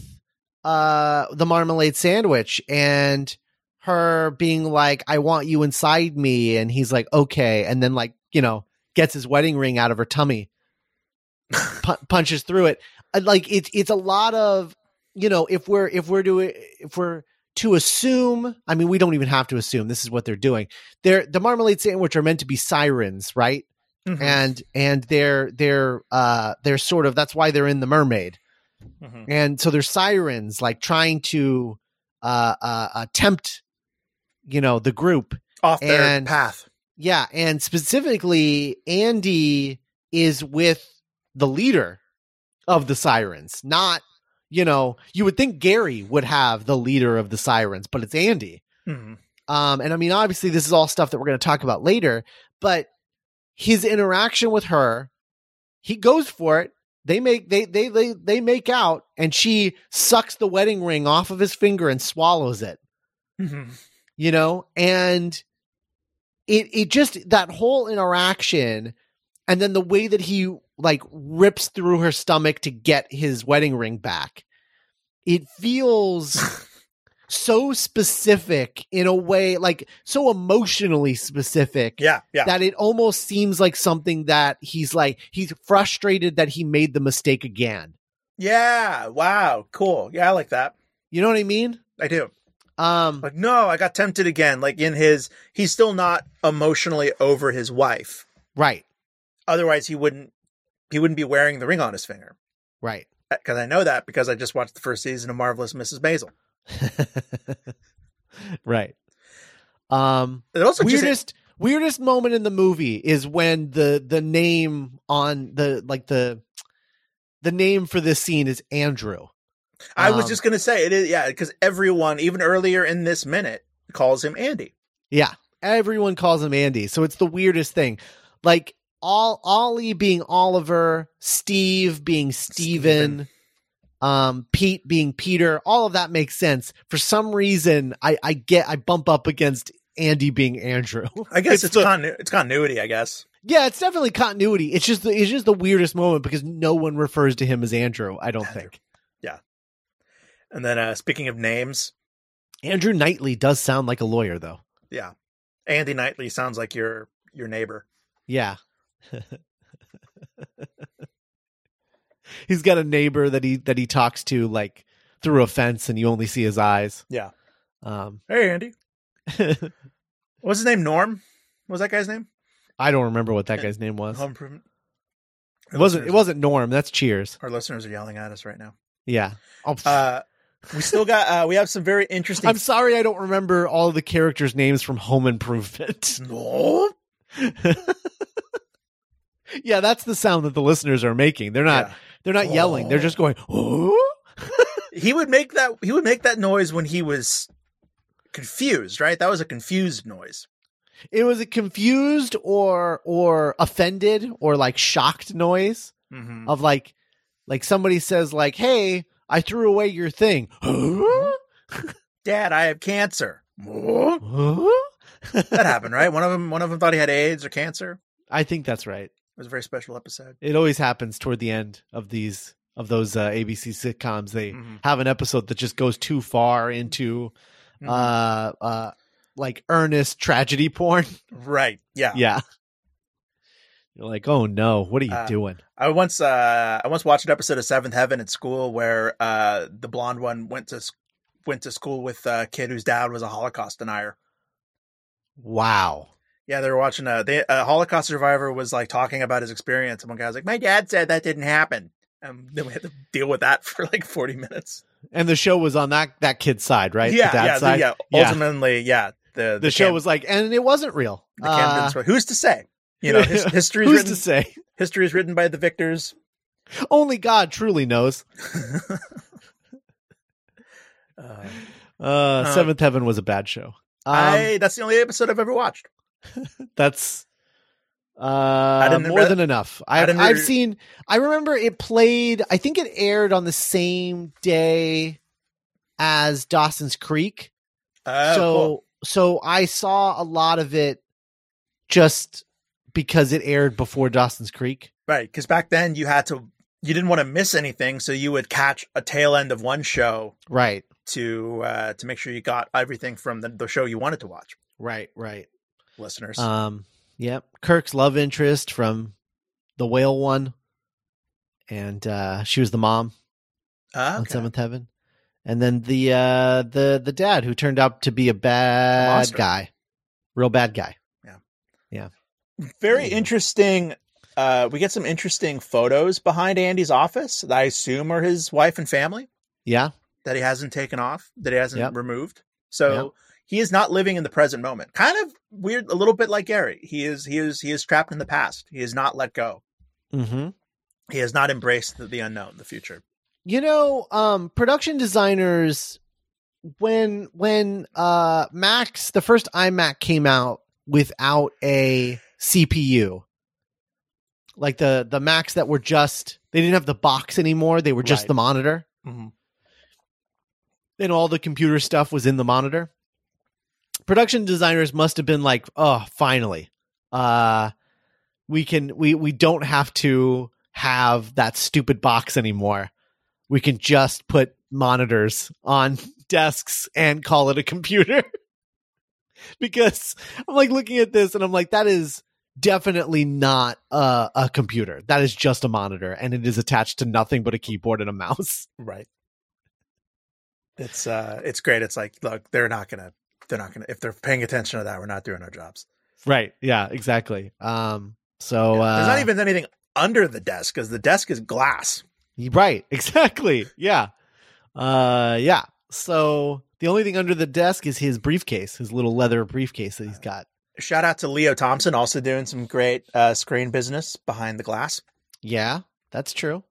Speaker 2: uh the marmalade sandwich and her being like, "I want you inside me," and he's like, "Okay," and then like you know gets his wedding ring out of her tummy, pu- punches through it. Like it's it's a lot of you know if we're if we're doing if we're to assume i mean we don't even have to assume this is what they're doing. They're the marmalade sandwich are meant to be sirens right?
Speaker 3: Mhm,
Speaker 2: and and they're they're uh they're sort of that's why they're in the mermaid.
Speaker 3: Mhm.
Speaker 2: and so they're sirens like trying to uh uh, uh tempt you know the group.
Speaker 3: Off their
Speaker 2: And-
Speaker 3: path.
Speaker 2: yeah and specifically andy is with the leader of the sirens not you know you would think gary would have the leader of the sirens but it's andy
Speaker 3: Mhm.
Speaker 2: Um, and I mean, obviously, this is all stuff that we're going to talk about later, but his interaction with her he goes for it. They make they they they they make out, and she sucks the wedding ring off of his finger and swallows it.
Speaker 3: Mhm.
Speaker 2: You know, and it it just that whole interaction, and then the way that he like rips through her stomach to get his wedding ring back. It feels so specific in a way, like so emotionally specific
Speaker 3: yeah, yeah.
Speaker 2: that it almost seems like something that he's like he's frustrated that he made the mistake again.
Speaker 3: yeah. Wow. Cool. Yeah, I like that.
Speaker 2: You know what I mean?
Speaker 3: I do.
Speaker 2: Um
Speaker 3: Like, no, I got tempted again. Like in his, he's still not emotionally over his wife.
Speaker 2: right,
Speaker 3: Otherwise, he wouldn't. He wouldn't be wearing the ring on his finger.
Speaker 2: right.
Speaker 3: Because I know that because I just watched the first season of Marvelous Mrs. Maisel.
Speaker 2: right. Um
Speaker 3: It also just-
Speaker 2: weirdest weirdest moment in the movie is when the the name on the like the the name for this scene is Andrew.
Speaker 3: I was
Speaker 2: um,
Speaker 3: just gonna say it is. Yeah, because everyone, even earlier in this minute, calls him Andy.
Speaker 2: Yeah. Everyone calls him Andy. So it's the weirdest thing. Like all Ollie being Oliver, Steve being Steven, um, Pete being Peter, all of that makes sense. For some reason, I, I get I bump up against Andy being Andrew.
Speaker 3: I guess it's,
Speaker 2: It's the-
Speaker 3: continu- it's continuity. I guess.
Speaker 2: yeah, it's definitely continuity. It's just the, it's just the weirdest moment because no one refers to him as Andrew, I don't
Speaker 3: Andrew.
Speaker 2: think. Yeah.
Speaker 3: And then, uh speaking of names,
Speaker 2: Andrew Knightley does sound like a lawyer though.
Speaker 3: yeah, Andy Knightley sounds like your your neighbor.
Speaker 2: Yeah. He's got a neighbor that he that he talks to like through a fence and you only see his eyes.
Speaker 3: Yeah.
Speaker 2: Um
Speaker 3: Hey, Andy. What's his name? Norm. What was that guy's name?
Speaker 2: I don't remember what that guy's name was.
Speaker 3: Home Improvement.
Speaker 2: It wasn't it wasn't Norm, that's Cheers.
Speaker 3: Our listeners are yelling at us right now.
Speaker 2: Yeah. Oh.
Speaker 3: Uh, we still got. Uh, we have some very interesting.
Speaker 2: I'm sorry I don't remember all the characters' names from Home Improvement.
Speaker 3: no.
Speaker 2: yeah, that's the sound that the listeners are making. They're not
Speaker 3: Yeah.
Speaker 2: they're not yelling. They're just going, "Oh."
Speaker 3: He would make that. He would make that noise when he was confused. Right. That was a confused noise.
Speaker 2: It was a confused or or offended or like shocked noise.
Speaker 3: Mm-hmm.
Speaker 2: of like like somebody says like hey i threw away your thing
Speaker 3: Dad, I have cancer. That happened, right? One of them. One of them thought he had AIDS or cancer.
Speaker 2: i think that's right
Speaker 3: was a very special episode.
Speaker 2: it always happens toward the end of these of those uh, abc sitcoms they
Speaker 3: Mhm.
Speaker 2: have an episode that just goes too far into
Speaker 3: Mhm.
Speaker 2: uh uh like earnest tragedy porn
Speaker 3: right. Yeah.
Speaker 2: yeah you're like oh no what are you
Speaker 3: Uh,
Speaker 2: doing
Speaker 3: I once. Uh, I once watched an episode of Seventh Heaven at school where uh, the blonde one went to went to school with a kid whose dad was a Holocaust denier.
Speaker 2: wow
Speaker 3: Yeah, they were watching a, they, a Holocaust survivor was like talking about his experience, and one guy was like, "My dad said that didn't happen," and then we had to deal with that for like forty minutes.
Speaker 2: and the show was on that that kid's side right
Speaker 3: Yeah,
Speaker 2: the
Speaker 3: yeah, the-
Speaker 2: side
Speaker 3: yeah.
Speaker 2: Yeah.
Speaker 3: Ultimately, yeah. The
Speaker 2: the, show
Speaker 3: Cam-
Speaker 2: was like and it wasn't real
Speaker 3: the
Speaker 2: Uh.
Speaker 3: Who's to say? You know, his, history is
Speaker 2: who's
Speaker 3: written.
Speaker 2: to say
Speaker 3: History is written by the victors.
Speaker 2: Only God truly knows.
Speaker 3: Uh,
Speaker 2: Uh, Seventh Heaven was a bad show. Um,
Speaker 3: I that's the only episode I've ever watched.
Speaker 2: that's uh, more
Speaker 3: re-
Speaker 2: than enough. I've,
Speaker 3: didn't
Speaker 2: I've seen. I remember it played. I think it aired on the same day as Dawson's Creek.
Speaker 3: Uh,
Speaker 2: so
Speaker 3: cool.
Speaker 2: so I saw a lot of it just because it aired before Dawson's Creek.
Speaker 3: right, because back then you had to, you didn't want to miss anything, so you would catch a tail end of one show
Speaker 2: Right.
Speaker 3: to uh, to make sure you got everything from the, the show you wanted to watch.
Speaker 2: Right. Right.
Speaker 3: Listeners,
Speaker 2: Um, yep. Kirk's love interest from the whale one. And uh she was the mom
Speaker 3: Ah,
Speaker 2: on. Seventh Heaven. And then the uh the the dad who turned out to be a bad
Speaker 3: monster.
Speaker 2: guy. Real bad guy. Yeah, yeah.
Speaker 3: Very
Speaker 2: Yeah.
Speaker 3: interesting. Uh, we get some interesting photos behind Andy's office that I assume are his wife and family
Speaker 2: Yeah.
Speaker 3: that he hasn't taken off, that he hasn't
Speaker 2: Yep.
Speaker 3: removed. So
Speaker 2: Yep.
Speaker 3: He is not living in the present moment. Kind of weird, a little bit like Gary. He is he is he is trapped in the past. He has not let go.
Speaker 2: Mm-hmm.
Speaker 3: He has not embraced the, the unknown, the future.
Speaker 2: You know, um, production designers when when uh Max the first iMac came out without a CPU, like the the Macs that were just they didn't have the box anymore. They were just
Speaker 3: Right.
Speaker 2: the monitor.
Speaker 3: Mhm.
Speaker 2: and all the computer stuff was in the monitor. Production designers must have been like, "Oh, finally, uh, we can we we don't have to have that stupid box anymore. We can just put monitors on desks and call it a computer." because I'm like looking at this and I'm like, that is definitely not a, a computer. That is just a monitor, and it is attached to nothing but a keyboard and a mouse.
Speaker 3: Right. It's uh it's great. It's like, look, they're not gonna they're not gonna if they're paying attention to that, we're not doing our jobs.
Speaker 2: Right. Yeah, exactly. Um so
Speaker 3: Yeah.
Speaker 2: uh
Speaker 3: There's not even anything under the desk because the desk is glass.
Speaker 2: right, exactly. Yeah. Uh yeah. So the only thing under the desk is his briefcase, his little leather briefcase that he's got.
Speaker 3: Shout out to Leo Thompson, also doing some great uh, screen business behind the glass.
Speaker 2: Yeah, that's true.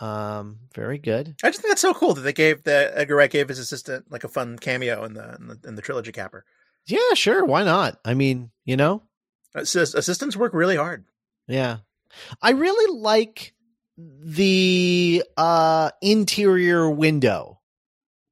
Speaker 2: Um very good.
Speaker 3: I just think that's so cool that they gave the Edgar Wright gave his assistant like a fun cameo in the in the, in the trilogy capper.
Speaker 2: Yeah, sure, why not? I mean, you know,
Speaker 3: Assist, assistants work really hard.
Speaker 2: Yeah. I really like the uh interior window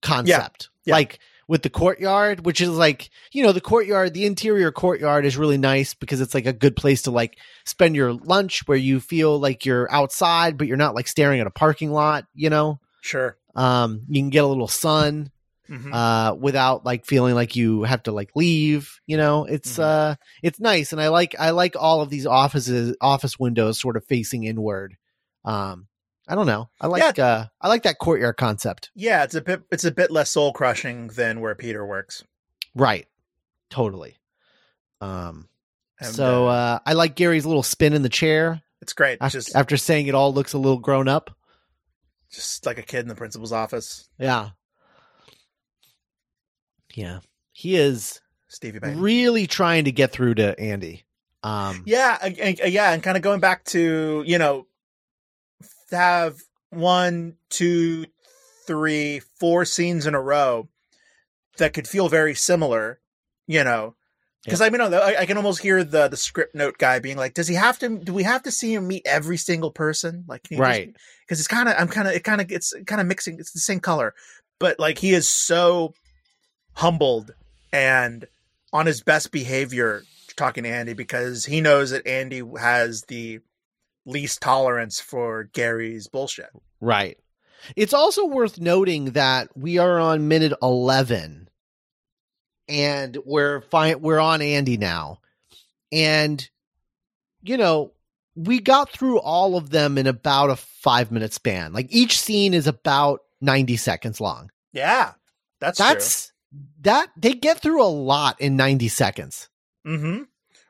Speaker 2: concept.
Speaker 3: Yeah.
Speaker 2: Like with the courtyard, which is like, you know, the courtyard, the interior courtyard is really nice because it's like a good place to like spend your lunch where you feel like you're outside but you're not like staring at a parking lot, you know.
Speaker 3: Sure.
Speaker 2: Um you can get a little sun
Speaker 3: Mhm.
Speaker 2: uh without like feeling like you have to like leave you know it's
Speaker 3: Mhm.
Speaker 2: uh it's nice and i like i like all of these offices office windows sort of facing inward um i don't know. I like uh i like that courtyard concept.
Speaker 3: Yeah, it's a bit it's a bit less soul crushing than where Peter works.
Speaker 2: right. Totally. Um
Speaker 3: And,
Speaker 2: so
Speaker 3: uh,
Speaker 2: uh i like gary's little spin in the chair.
Speaker 3: It's great.
Speaker 2: after,
Speaker 3: just
Speaker 2: after saying it all looks a little grown up.
Speaker 3: Just like a kid in the principal's office.
Speaker 2: yeah. Yeah. He is
Speaker 3: Stevie Payne.
Speaker 2: really trying to get through to andy. Um
Speaker 3: Yeah, and- and- yeah, and kind of going back to you know, have one, two, three, four scenes in a row that could feel very similar. You know, because I mean, I, I can almost hear the the script note guy being like, "Does he have to? Do we have to see him meet every single person? Like,
Speaker 2: Right.
Speaker 3: Because it's kind of, I'm kind of, it kind of, it's kind of mixing. It's the same color, but like he is so humbled and on his best behavior talking to Andy because he knows that Andy has the least tolerance for Gary's bullshit.
Speaker 2: Right. It's also worth noting that we are on minute 11 and we're fine we're on Andy now. And you know, we got through all of them in about a 5 minute span. Like each scene is about 90 seconds long.
Speaker 3: Yeah, that's
Speaker 2: That's that they get through a lot in 90 seconds.
Speaker 3: true.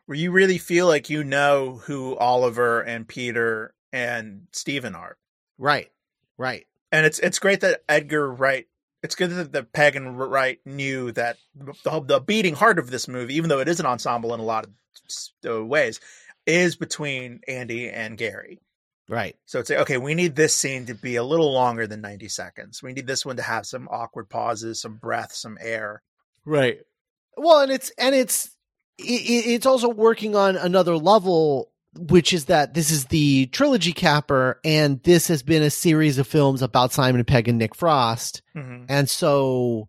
Speaker 3: Where you really feel like you know who Oliver and Peter and Stephen are.
Speaker 2: Right. Right.
Speaker 3: and it's it's great that Edgar Wright. It's good that the Pegg and Wright knew that the, the beating heart of this movie, even though it is an ensemble in a lot of uh, ways, is between Andy and Gary.
Speaker 2: Right.
Speaker 3: So it's like, okay, we need this scene to be a little longer than ninety seconds. We need this one to have some awkward pauses, some breath, some air.
Speaker 2: Right. Well, and it's and it's it, it's also working on another level, which is that this is the trilogy capper, and this has been a series of films about Simon Pegg and Nick Frost,
Speaker 3: Mm-hmm.
Speaker 2: and so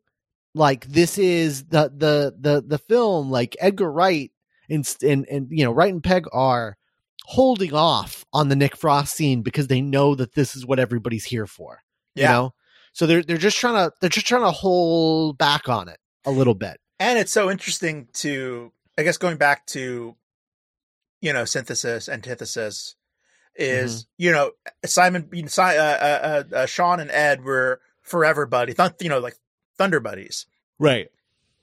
Speaker 2: like this is the the the the film like Edgar Wright and and and you know Wright and Pegg are holding off on the Nick Frost scene because they know that this is what everybody's here for. You
Speaker 3: Yeah.
Speaker 2: know? So they're they're just trying to they're just trying to hold back on it a little bit.
Speaker 3: And it's so interesting to, I guess, going back to, you know, synthesis, antithesis, is
Speaker 2: Mm-hmm.
Speaker 3: you know Simon, you know, Si- uh, uh, uh, uh, Shaun and Ed were forever buddies, th- you know, like thunder buddies.
Speaker 2: Right.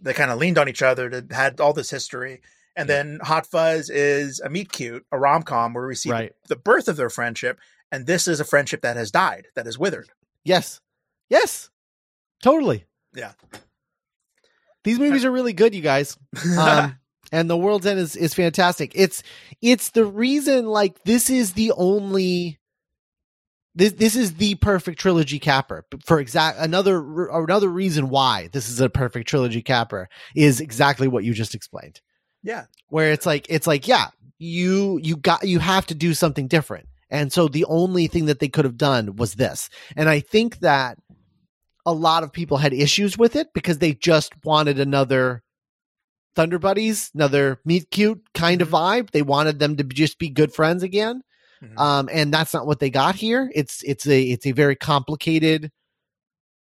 Speaker 3: They kind of leaned on each other, to, had all this history, and then Hot Fuzz is a meet cute, a rom com where we see
Speaker 2: Right.
Speaker 3: the birth of their friendship, and this is a friendship that has died, that has withered.
Speaker 2: Yes. Yes. Totally.
Speaker 3: Yeah.
Speaker 2: These movies are really good, you guys. Um, and The World's End is, is fantastic. It's it's the reason like this is the only this this is the perfect trilogy capper for exact another another reason why this is a perfect trilogy capper is exactly what you just explained.
Speaker 3: yeah,
Speaker 2: Where it's like it's like yeah, you you got you have to do something different. And so the only thing that they could have done was this. And I think that a lot of people had issues with it because they just wanted another Thunder Buddies, another meet cute kind of vibe. They wanted them to just be good friends again.
Speaker 3: Mhm.
Speaker 2: Um, and that's not what they got here. It's it's a it's a very complicated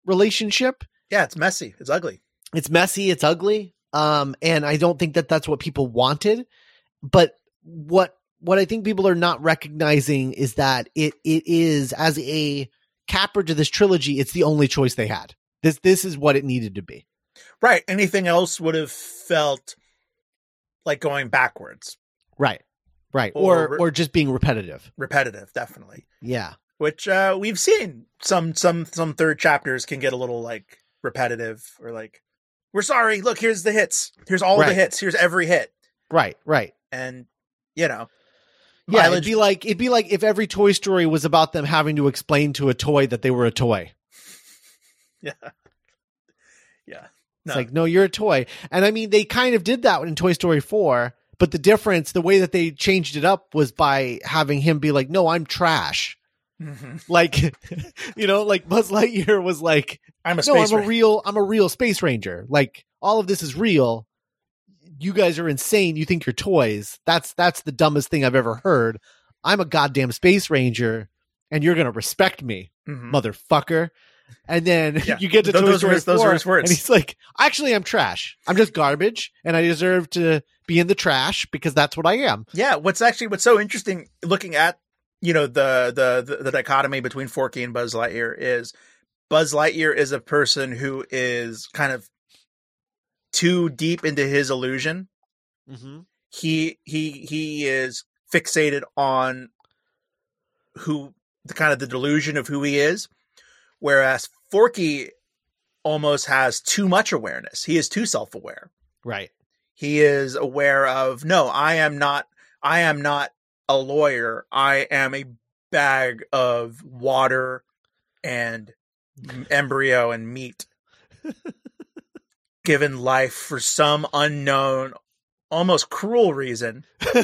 Speaker 2: relationship.
Speaker 3: yeah, it's messy. It's ugly.
Speaker 2: It's messy. It's ugly. Um, and I don't think that that's what people wanted. But what what I think people are not recognizing is that it it is as a capper to this trilogy. It's the only choice they had. This this is what it needed to be.
Speaker 3: Right. Anything else would have felt like going backwards,
Speaker 2: Right. Right.
Speaker 3: Or-
Speaker 2: Or or just being repetitive.
Speaker 3: repetitive, definitely.
Speaker 2: Yeah.
Speaker 3: Which uh we've seen some some some third chapters can get a little like repetitive or like we're sorry, look, here's the hits. Here's all the hits. Here's every hit.
Speaker 2: Right. Right.
Speaker 3: And you know,
Speaker 2: Yeah,
Speaker 3: mileage-
Speaker 2: it'd be like it'd be like if every Toy Story was about them having to explain to a toy that they were a toy.
Speaker 3: yeah. Yeah.
Speaker 2: It's like, no, you're a toy. And I mean, they kind of did that in Toy Story 4, but the difference, the way that they changed it up was by having him be like, no, I'm trash.
Speaker 3: Mhm.
Speaker 2: Like, you know, like Buzz Lightyear was like,
Speaker 3: I'm a
Speaker 2: no,
Speaker 3: space
Speaker 2: I'm a real, I'm a real space ranger. Like, all of this is real. You guys are insane. You think you're toys. That's, that's the dumbest thing I've ever heard. I'm a goddamn space ranger and you're going to respect me
Speaker 3: Mhm.
Speaker 2: motherfucker. And then
Speaker 3: Yeah.
Speaker 2: you get to
Speaker 3: Th-
Speaker 2: Toy
Speaker 3: those
Speaker 2: Story
Speaker 3: were his- those
Speaker 2: 4,
Speaker 3: were his words.
Speaker 2: and he's like, "Actually, I'm trash. I'm just garbage, and I deserve to be in the trash because that's what I am."
Speaker 3: Yeah, what's actually what's so interesting looking at you know the the the, the dichotomy between Forky and Buzz Lightyear is Buzz Lightyear is a person who is kind of too deep into his illusion.
Speaker 2: Mm-hmm.
Speaker 3: He he he is fixated on who the kind of the delusion of who he is, whereas Forky almost has too much awareness. He is too self aware.
Speaker 2: Right.
Speaker 3: he is aware of no i am not i am not a lawyer i am a bag of water and embryo and meat given life for some unknown almost cruel reason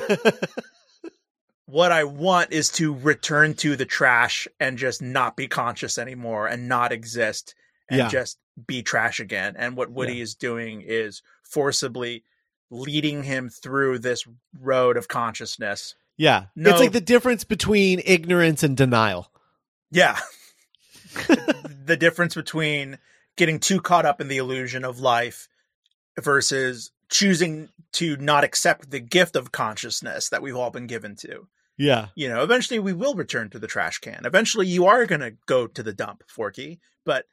Speaker 3: what i want is to return to the trash and just not be conscious anymore and not exist and
Speaker 2: Yeah.
Speaker 3: just be trash again and what woody is doing is forcibly leading him through this road of consciousness
Speaker 2: yeah.
Speaker 3: No.
Speaker 2: It's like the difference between ignorance and denial.
Speaker 3: yeah the difference between getting too caught up in the illusion of life versus choosing to not accept the gift of consciousness that we've all been given to
Speaker 2: Yeah.
Speaker 3: you know, eventually we will return to the trash can. Eventually you are going to go to the dump, Forky, but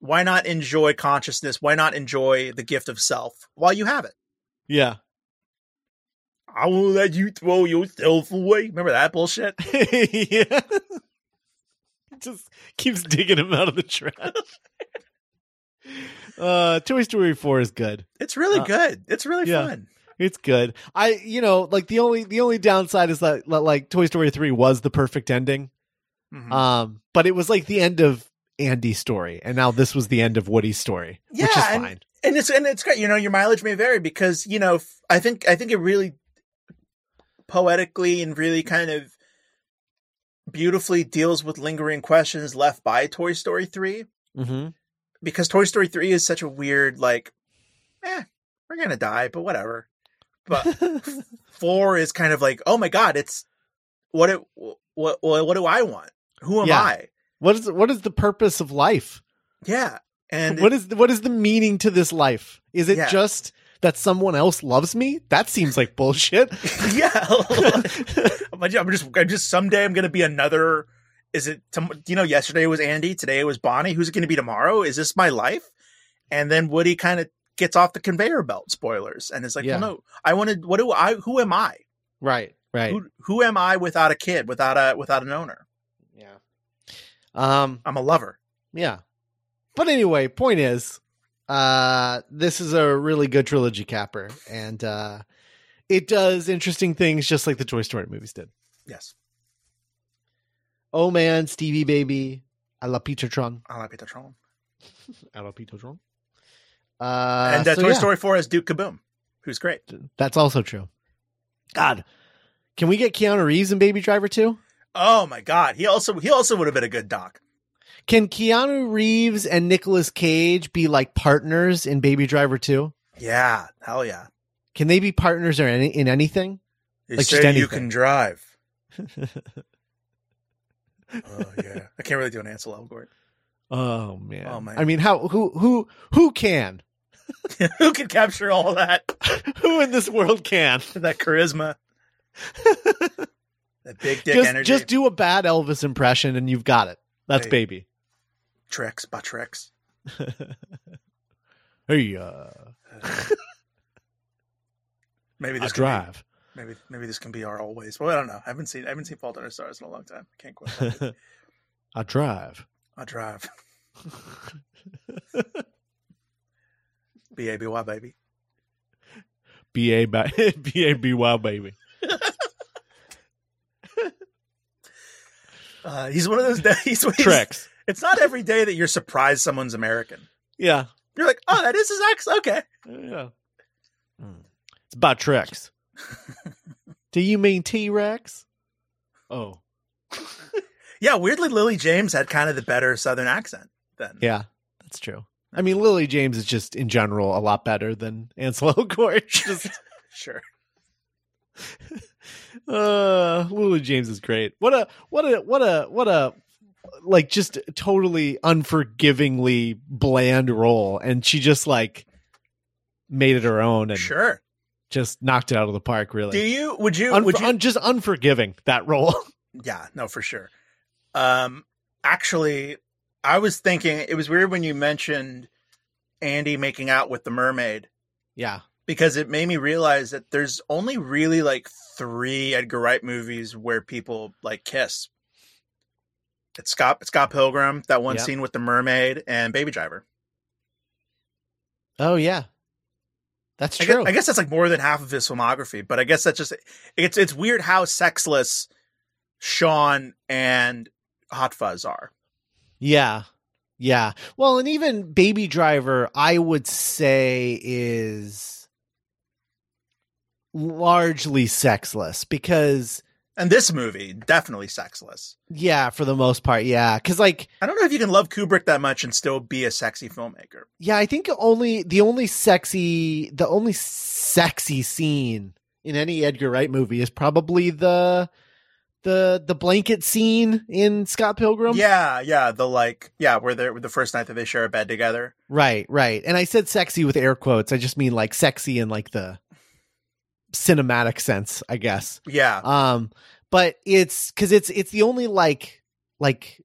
Speaker 3: why not enjoy consciousness? Why not enjoy the gift of self while you have it?
Speaker 2: Yeah.
Speaker 3: I won't let you throw yourself away. Remember that bullshit?
Speaker 2: yeah. Just keeps digging him out of the trash. uh Toy Story 4 is good.
Speaker 3: It's really
Speaker 2: Uh,
Speaker 3: good. It's really
Speaker 2: yeah.
Speaker 3: fun.
Speaker 2: It's good. I you know, like the only the only downside is that like Toy Story 3 was the perfect ending.
Speaker 3: Mhm.
Speaker 2: Um but it was like the end of Andy's story and now this was the end of Woody's story, which is
Speaker 3: and-
Speaker 2: fine.
Speaker 3: and it's and it's great. You know, your mileage may vary because you know I think I think it really poetically and really kind of beautifully deals with lingering questions left by Toy Story three.
Speaker 2: Mhm.
Speaker 3: because Toy Story 3 is such a weird, like, eh, we're gonna die, but whatever. But four is kind of like, oh my god, it's what it what what, what do I want? Who am
Speaker 2: Yeah.
Speaker 3: I?
Speaker 2: what is what is the purpose of life?
Speaker 3: Yeah, and
Speaker 2: what is what is the meaning to this life? Is it
Speaker 3: Yeah.
Speaker 2: just that someone else loves me? That seems like bullshit.
Speaker 3: yeah, I'm just I'm just someday I'm gonna be another. Is it? You know, yesterday was Andy, today it was Bonnie. Who's it gonna be tomorrow? Is this my life? And then Woody kind of gets off the conveyor belt. Spoilers, and it's like,
Speaker 2: Yeah.
Speaker 3: well, no, I wanted. What do I? Who am I?
Speaker 2: right, right.
Speaker 3: who who am I without a kid, without a without an owner?
Speaker 2: Yeah. Um
Speaker 3: I'm a lover.
Speaker 2: Yeah. But anyway, point is, uh, this is a really good trilogy capper, and uh, it does interesting things just like the Toy Story movies did.
Speaker 3: Yes,
Speaker 2: Oh man, Stevie baby, I love Peter Tron.
Speaker 3: I like Peter Tron.
Speaker 2: I love Peter Tron. Uh,
Speaker 3: and uh,
Speaker 2: so
Speaker 3: Toy
Speaker 2: yeah,
Speaker 3: Story Four has Duke Kaboom, who's great.
Speaker 2: That's also true. God, Can we get Keanu Reeves in Baby Driver too?
Speaker 3: Oh my god, he also he also would have been a good doc.
Speaker 2: Can Keanu Reeves and Nicolas Cage be like partners in Baby Driver 2?
Speaker 3: Yeah, hell yeah.
Speaker 2: Can they be partners or any, in anything?
Speaker 3: They
Speaker 2: Like, just
Speaker 3: say you can drive. Oh yeah, I can't really do an Ansel Elgort.
Speaker 2: Oh man.
Speaker 3: Oh, man.
Speaker 2: I mean, how who who who can?
Speaker 3: Who can capture all that
Speaker 2: who in this world can?
Speaker 3: that charisma, that big dick
Speaker 2: just
Speaker 3: energy?
Speaker 2: just do a bad Elvis impression and you've got it. That's
Speaker 3: Hey.
Speaker 2: baby.
Speaker 3: tricks, by tricks.
Speaker 2: hey, uh,
Speaker 3: Maybe
Speaker 2: I
Speaker 3: this can be-
Speaker 2: drive.
Speaker 3: maybe maybe this can be our always. Well, I don't know. I haven't seen I haven't seen Fault in Our Stars in a long time. I can't quit.
Speaker 2: I drive.
Speaker 3: I drive. B A B Y baby.
Speaker 2: B A B B A B Y baby.
Speaker 3: Uh, he's one of those days.
Speaker 2: Tricks.
Speaker 3: It's not every day that you're surprised someone's American.
Speaker 2: Yeah.
Speaker 3: You're like, oh, that is his accent. Okay.
Speaker 2: Yeah. It's about tricks. Do you mean T Rex? Oh.
Speaker 3: Yeah, weirdly, Lily James had kind of the better Southern accent then.
Speaker 2: Yeah, that's true. I mean, Lily James is just in general a lot better than Ansel Elgort. Just
Speaker 3: Sure.
Speaker 2: uh, Lily James is great. What a what a what a what a like just totally unforgivingly bland role, and she just like made it her own and
Speaker 3: Sure.
Speaker 2: just knocked it out of the park. Really,
Speaker 3: Do you? Would you?
Speaker 2: Un-
Speaker 3: would you?
Speaker 2: un- just unforgiving that role.
Speaker 3: yeah. No, for sure. Um, actually, I was thinking it was weird when you mentioned Andy making out with the mermaid
Speaker 2: yeah,
Speaker 3: because it made me realize that there's only really like three Edgar Wright movies where people like kiss. It's Scott, it's Scott Pilgrim, that one
Speaker 2: Yep.
Speaker 3: scene with the mermaid, and Baby Driver.
Speaker 2: oh yeah, that's
Speaker 3: I
Speaker 2: true.
Speaker 3: guess, I guess that's like more than half of his filmography, but I guess that's just it's it's weird how sexless Shaun and Hot Fuzz are.
Speaker 2: Yeah. Yeah. Well, and even Baby Driver, I would say is largely sexless because
Speaker 3: And this movie definitely sexless.
Speaker 2: yeah, for the most part, yeah. Cuz like
Speaker 3: I don't know if you can love Kubrick that much and still be a sexy filmmaker.
Speaker 2: yeah, I think only the only sexy the only sexy scene in any Edgar Wright movie is probably the the the blanket scene in Scott Pilgrim.
Speaker 3: Yeah, yeah, the like, yeah, where they're the first night that they share a bed together.
Speaker 2: Right, right. And I said sexy with air quotes. I just mean like sexy in like the cinematic sense, I guess.
Speaker 3: Yeah,
Speaker 2: Um but it's cuz it's it's the only like like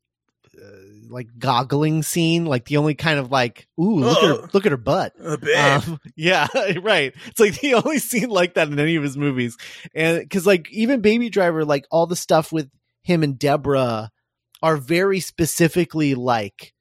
Speaker 2: like goggling scene, like the only kind of like ooh, look at her, look at her butt. Um, yeah, right. It's like the only scene like that in any of his movies. And because like even Baby Driver, like all the stuff with him and Deborah are very specifically like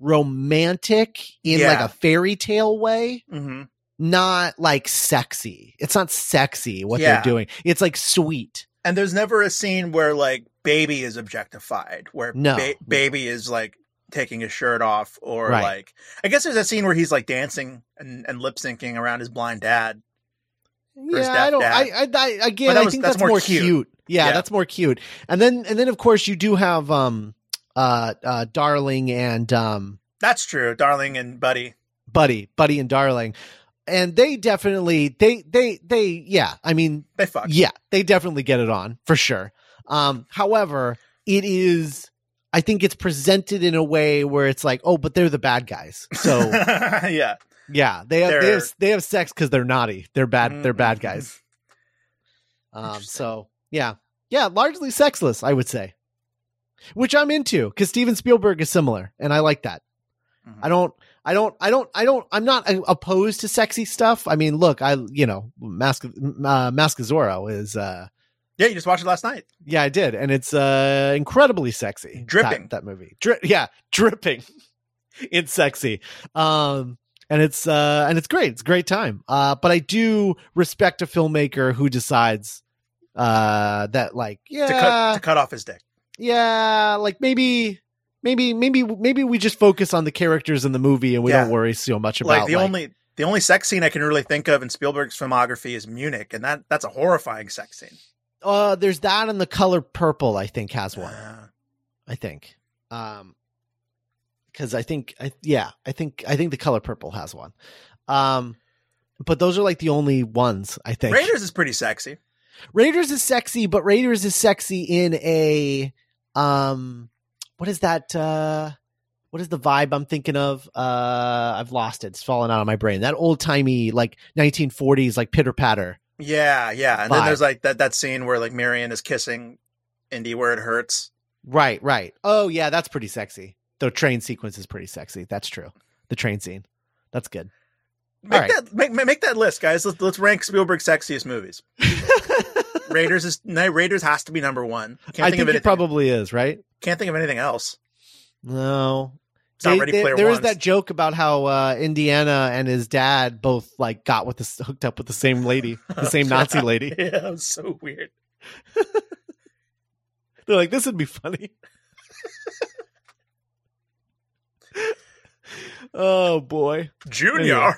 Speaker 2: romantic in like a fairy tale way,
Speaker 3: hmm
Speaker 2: not like sexy. It's not sexy what
Speaker 3: Yeah.
Speaker 2: they're doing. It's like sweet.
Speaker 3: And there's never a scene where like baby is objectified, where
Speaker 2: No.
Speaker 3: ba- baby is like taking his shirt off, or
Speaker 2: Right.
Speaker 3: like I guess there's a scene where he's like dancing and, and lip syncing around his blind dad.
Speaker 2: Yeah, I don't. I, I, I again,
Speaker 3: that
Speaker 2: I think
Speaker 3: that's
Speaker 2: that's,
Speaker 3: more
Speaker 2: more
Speaker 3: cute.
Speaker 2: cute. Yeah,
Speaker 3: Yeah.
Speaker 2: that's more cute. And then, and then, of course, you do have um, uh, uh, Darling and um,
Speaker 3: That's true, darling and buddy.
Speaker 2: Buddy, Buddy and Darling, and they definitely, they, they, they, yeah. I mean,
Speaker 3: They fuck.
Speaker 2: yeah, they definitely get it on for sure. Um, however, it is. I think it's presented in a way where it's like, oh, but they're the bad guys. So
Speaker 3: yeah,
Speaker 2: yeah, they have they have, they have sex because they're naughty. They're bad. They're bad guys. Um, so yeah, yeah, largely sexless, I would say, which I'm into because Steven Spielberg is similar, and I like that.
Speaker 3: Mhm.
Speaker 2: I don't, I don't, I don't, I don't, I'm not uh, opposed to sexy stuff. I mean, look, I, you know, Mask, uh, Mask of Zorro is, uh,
Speaker 3: Yeah, you just watched it last night.
Speaker 2: yeah, I did, and it's uh incredibly sexy.
Speaker 3: Dripping.
Speaker 2: that, that movie. Dri- yeah, dripping. it's sexy. Um and it's uh and it's great. It's a great time. Uh but I do respect a filmmaker who decides uh that like yeah
Speaker 3: To cut to cut off his dick.
Speaker 2: yeah like maybe maybe maybe maybe we just focus on the characters in the movie and we
Speaker 3: Yeah.
Speaker 2: don't worry so much about
Speaker 3: Like the only the only sex scene I can really think of in Spielberg's filmography is Munich, and that that's a horrifying sex scene.
Speaker 2: Uh, there's that and the color purple. I think has one.
Speaker 3: Uh,
Speaker 2: I think. Um, because I think, I yeah, I think I think the color purple has one. Um, but those are like the only ones I think.
Speaker 3: Raiders is pretty sexy.
Speaker 2: Raiders is sexy, but Raiders is sexy in a um, what is that? Uh, what is the vibe I'm thinking of? Uh, I've lost it. It's fallen out of my brain. That old timey like 1940s like pitter patter.
Speaker 3: Yeah, yeah. And then there's like that that scene where like Marion is kissing Indy where it hurts.
Speaker 2: Right, right. Oh yeah, that's pretty sexy. The train sequence is pretty sexy. That's true. The train scene. That's good.
Speaker 3: Make
Speaker 2: right.
Speaker 3: that make, make that list, guys. Let's let's rank Spielberg's sexiest movies. Raiders is no, Raiders has to be number one. Can't
Speaker 2: I
Speaker 3: think,
Speaker 2: think
Speaker 3: of
Speaker 2: it probably is, right?
Speaker 3: Can't think of anything else.
Speaker 2: No. They- they- there is that joke about how uh, Indiana and his dad both like got with the hooked up with the same lady, the same Nazi lady.
Speaker 3: yeah, it was so weird.
Speaker 2: They're like, this would be funny. oh boy.
Speaker 3: Junior,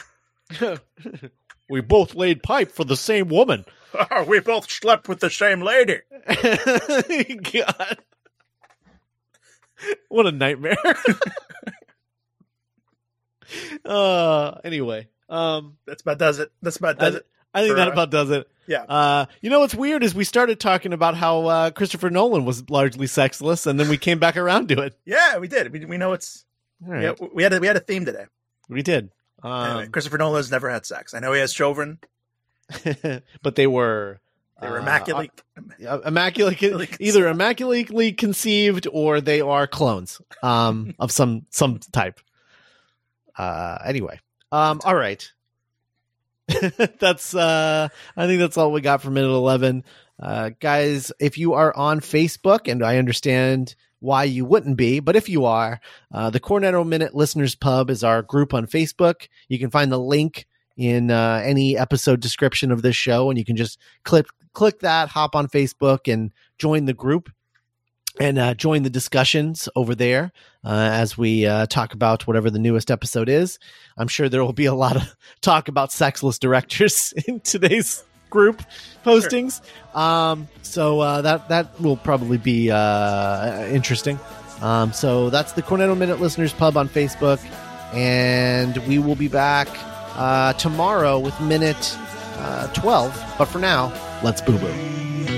Speaker 2: we both laid pipe for the same woman.
Speaker 3: we both slept with the same lady.
Speaker 2: God. What a nightmare. uh anyway. Um
Speaker 3: That's about does it. That's about does
Speaker 2: I,
Speaker 3: it.
Speaker 2: I think that about does it.
Speaker 3: Yeah.
Speaker 2: Uh you know what's weird is we started talking about how uh Christopher Nolan was largely sexless and then we came back around to it.
Speaker 3: Yeah, we did. We, we know it's
Speaker 2: right.
Speaker 3: yeah, we had a, we had a theme today.
Speaker 2: We did. Um
Speaker 3: Anyway, Christopher Nolan has never had sex. I know he has children.
Speaker 2: but they were
Speaker 3: They were
Speaker 2: uh,
Speaker 3: immaculate.
Speaker 2: uh, immaculate
Speaker 3: Really
Speaker 2: either immaculately conceived or they are clones um of some some type. Uh anyway um all right. That's uh i think that's all we got for minute 11 uh guys if you are on facebook and i understand why you wouldn't be but if you are uh the cornetto minute listeners pub is our group on facebook. You can find the link in uh, any episode description of this show and you can just click click that hop on facebook and join the group and uh, join the discussions over there uh, as we uh, talk about whatever the newest episode is. I'm sure there will be a lot of talk about sexless directors in today's group postings. Um, so uh, that that will probably be uh, interesting. Um, so that's the Cornetto Minute Listeners Pub on Facebook, and we will be back uh, tomorrow with minute uh, 12. But for now, let's boo boo.